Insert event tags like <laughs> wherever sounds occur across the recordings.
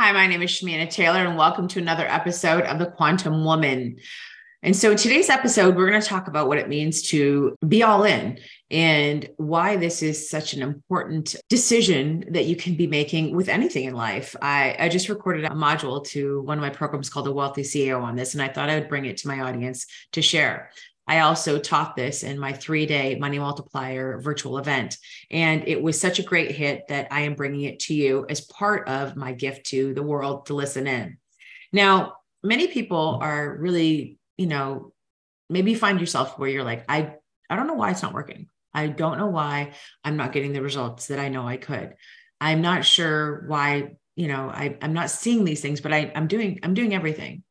Hi, my name is Shamina Taylor, and welcome to another episode of The Quantum Woman. And so, today's episode, we're going to talk about what it means to be all in and why this is such an important decision that you can be making with anything in life. I, I just recorded a module to one of my programs called The Wealthy CEO on this, and I thought I would bring it to my audience to share. I also taught this in my three day money multiplier virtual event. And it was such a great hit that I am bringing it to you as part of my gift to the world to listen in. Now, many people are really, you know, maybe find yourself where you're like, I, I don't know why it's not working. I don't know why I'm not getting the results that I know I could. I'm not sure why, you know, I, I'm not seeing these things, but I, I'm doing, I'm doing everything.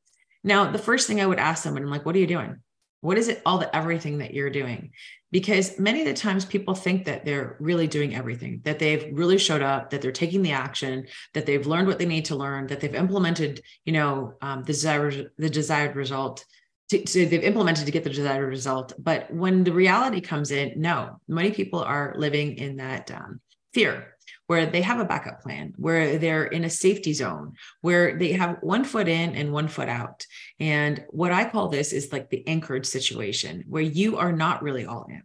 Now, the first thing I would ask someone, I'm like, what are you doing? What is it, all the everything that you're doing? Because many of the times people think that they're really doing everything, that they've really showed up, that they're taking the action, that they've learned what they need to learn, that they've implemented, you know, um, the desired the desired result. To, to, they've implemented to get the desired result. But when the reality comes in, no, many people are living in that um, fear where they have a backup plan, where they're in a safety zone, where they have one foot in and one foot out. And what I call this is like the anchored situation where you are not really all in.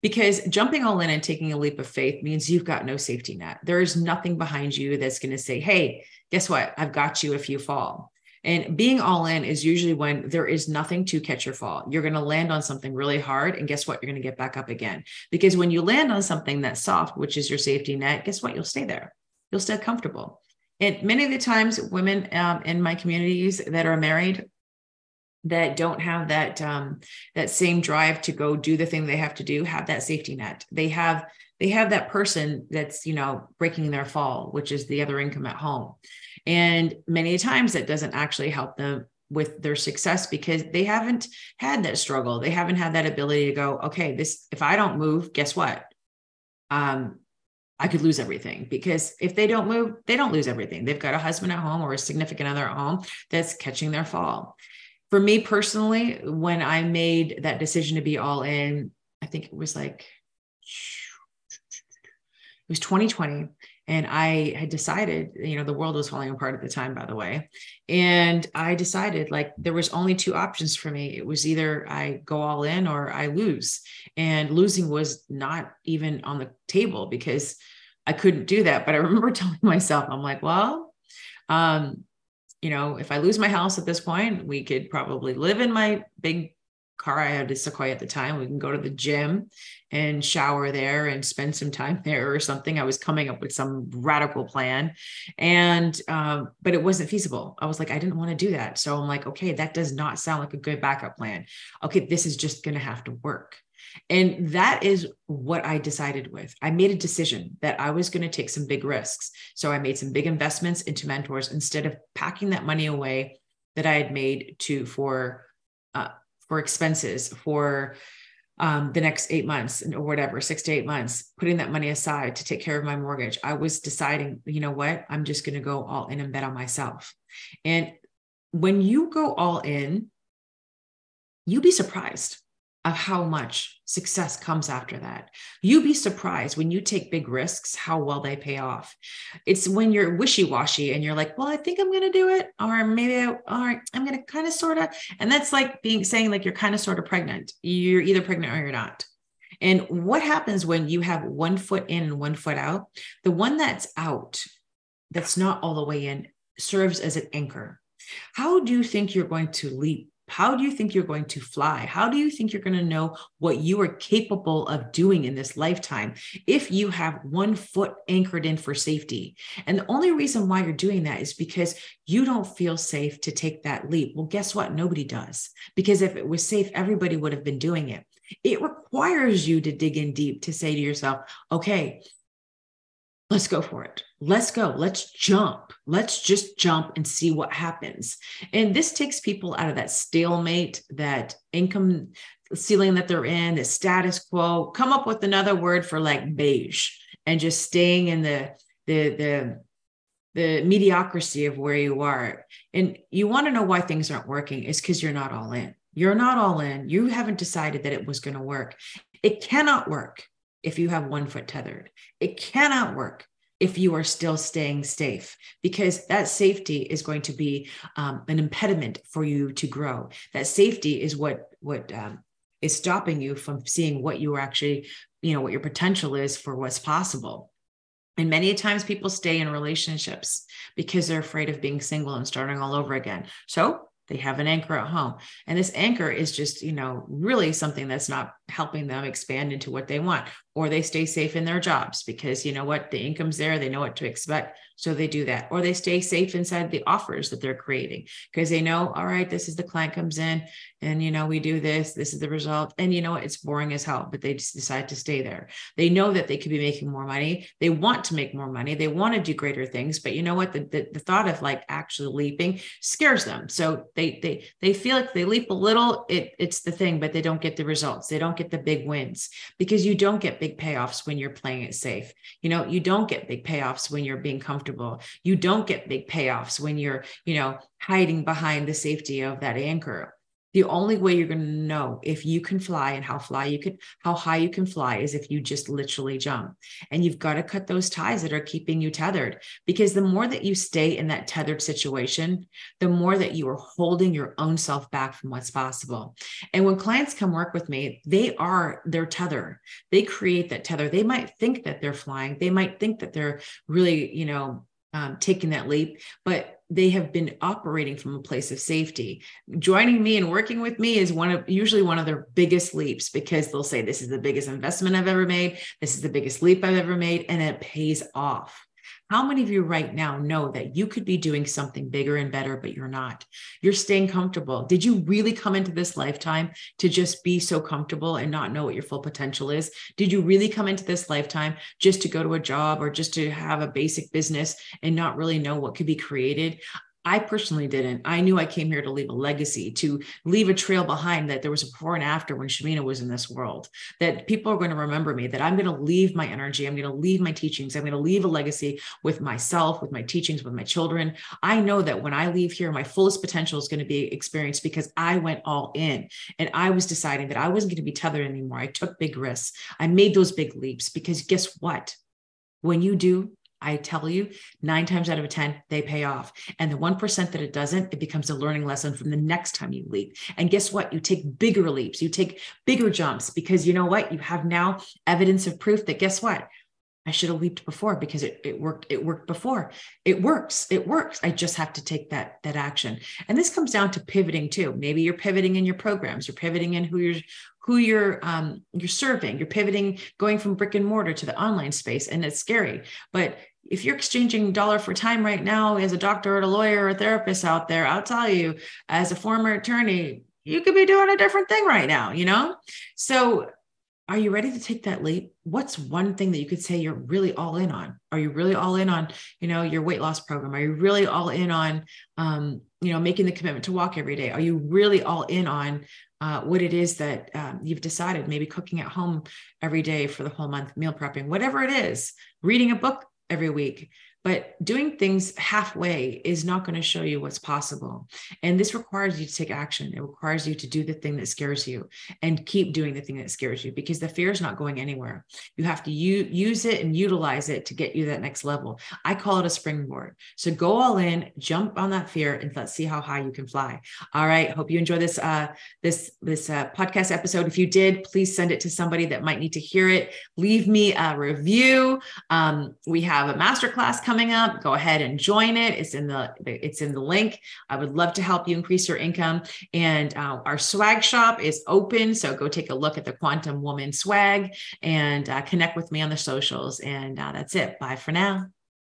Because jumping all in and taking a leap of faith means you've got no safety net. There is nothing behind you that's going to say, hey, guess what? I've got you if you fall. And being all in is usually when there is nothing to catch your fall. You're going to land on something really hard. And guess what? You're going to get back up again. Because when you land on something that's soft, which is your safety net, guess what? You'll stay there. You'll stay comfortable. And many of the times, women um, in my communities that are married that don't have that um, that same drive to go do the thing they have to do have that safety net. They have they have that person that's you know breaking their fall, which is the other income at home. And many times that doesn't actually help them with their success because they haven't had that struggle. They haven't had that ability to go, okay, this, if I don't move, guess what? Um, I could lose everything because if they don't move, they don't lose everything. They've got a husband at home or a significant other at home that's catching their fall. For me personally, when I made that decision to be all in, I think it was like, it was 2020 and I had decided, you know, the world was falling apart at the time, by the way. And I decided like there was only two options for me. It was either I go all in or I lose. And losing was not even on the table because I couldn't do that. But I <laughs> remember telling myself, I'm like, well, um, you know, if I lose my house at this point, we could probably live in my big car. I had a Sequoia at the time. We can go to the gym and shower there and spend some time <laughs> there or something. I was coming up with some radical plan. And, um, but it wasn't feasible. I was like, I didn't want to do that. So I'm like, okay, that does not sound like a good backup plan. Okay, this is just going to have to work. And that is what I decided with. I made a decision that I was going to take some big risks. So I made some big investments into mentors instead of packing that money away that I had made to for uh, for expenses for um, the next eight months or whatever, six to eight months, putting that money aside to take care of my mortgage. I was deciding, you know what, I'm just going to go all in and bet on myself. And when you go all in, you'd be surprised of how much success comes after that. You'd be surprised when you take big risks, how well they pay off. It's when you're wishy washy and you're like, well, I think I'm going to do it. Or maybe, I, right, I'm going to kind of sort of. And that's like being saying, like, you're kind of sort of pregnant. You're either pregnant or you're not. And what happens when you have one foot in and one foot out? The one that's out, that's not all the way in, serves as an anchor. How do you think you're going to leap how do you think you're going to fly? How do you think you're going to know what you are capable of doing in this lifetime if you have one foot anchored in for safety? And the only reason why you're doing that is because you don't feel safe to take that leap. Well, guess what? Nobody does. Because if it was safe, everybody would have been doing it. It requires you to dig in deep to say to yourself, okay, let's go for it. Let's go. Let's jump. Let's just jump and see what happens. And this takes people out of that stalemate, that income ceiling that they're in, the status quo. Come up with another word for like beige and just staying in the the the the mediocrity of where you are. And you want to know why things aren't working is because you're not all in. You're not all in. You haven't decided that it was going to work. It cannot work if you have one foot tethered. It cannot work if you are still staying safe because that safety is going to be um, an impediment for you to grow. That safety is what what um, is stopping you from seeing what you are actually you know what your potential is for what's possible. And many times people stay in relationships because they're afraid of being single and starting all over again. So they have an anchor at home. And this anchor is just you know really something that's not helping them expand into what they want or they stay safe in their jobs because you know what? The income's there they know what to expect so they do that. Or they stay safe inside the offers that they're creating because they know all right this is the client comes in and you know we do this this is the result and you know what? it's boring as hell but they just decide to stay there. They know that they could be making more money. They want to make more money. They want to do greater things but you know what? The, the, the thought of like actually leaping scares them. So they they they feel like they leap a little it it's the thing but they don't get the results. They get the big wins because you don't get big payoffs when you're playing it safe. You know you don't get big payoffs when you're being comfortable. You don't get big payoffs when you're you know hiding behind the safety of that anchor the only way you're going to know if you can fly and how fly you can how high you can fly is if you just literally jump. And you've got to cut those ties that are keeping you tethered because the more that you stay in that tethered situation the more that you are holding your own self back from what's possible. And when clients come work with me they are their tether. They create that tether. They might think that they're flying. They might think that they're really you know um, taking that leap, but they have been operating from a place of safety. Joining me and working with me is one of usually one of their biggest leaps because they'll say, This is the biggest investment I've ever made. This is the biggest leap I've ever made. And it pays off. How many of you right now know that you could be doing something bigger and better, but you're not? You're staying comfortable. Did you really come into this lifetime to just be so comfortable and not know what your full potential is? Did you really come into this lifetime just to go to a job or just to have a basic business and not really know what could be created? I personally didn't. I knew I came here to leave a legacy, to leave a trail behind that there was a before and after when Shamina was in this world, that people are going to remember me, that I'm going to leave my energy, I'm going to leave my teachings, I'm going to leave a legacy with myself, with my teachings, with my children. I know that when I leave here, my fullest potential is going to be experienced because I went all in and I was deciding that I wasn't going to be tethered anymore. I took big risks. I made those big leaps because guess what? When you do, I tell you, nine times out of 10, they pay off. And the 1% that it doesn't, it becomes a learning lesson from the next time you leap. And guess what? You take bigger leaps, you take bigger jumps because you know what? You have now evidence of proof that guess what? I should have leaped before because it, it worked. It worked before. It works. It works. I just have to take that that action. And this comes down to pivoting too. Maybe you're pivoting in your programs. You're pivoting in who you're who you're um, you're serving. You're pivoting, going from brick and mortar to the online space, and it's scary. But if you're exchanging dollar for time right now as a doctor or a lawyer or a therapist out there, I'll tell you, as a former attorney, you could be doing a different thing right now. You know, so are you ready to take that leap? What's one thing that you could say you're really all in on? Are you really all in on you know your weight loss program? Are you really all in on um, you know making the commitment to walk every day? Are you really all in on uh, what it is that um, you've decided? Maybe cooking at home every day for the whole month meal prepping whatever it is reading a book every week but doing things halfway is not going to show you what's possible. And this requires you to take action. It requires you to do the thing that scares you and keep doing the thing that scares you because the fear is not going anywhere. You have to u- use it and utilize it to get you that next level. I call it a springboard. So go all in, jump on that fear, and let's see how high you can fly. All right. Hope you enjoy this uh, this this uh, podcast episode. If you did, please send it to somebody that might need to hear it. Leave me a review. Um, we have a masterclass coming coming up, go ahead and join it. It's in the it's in the link. I would love to help you increase your income. And uh, our swag shop is open, so go take a look at the Quantum Woman swag and uh, connect with me on the socials. And uh, that's it. Bye for now.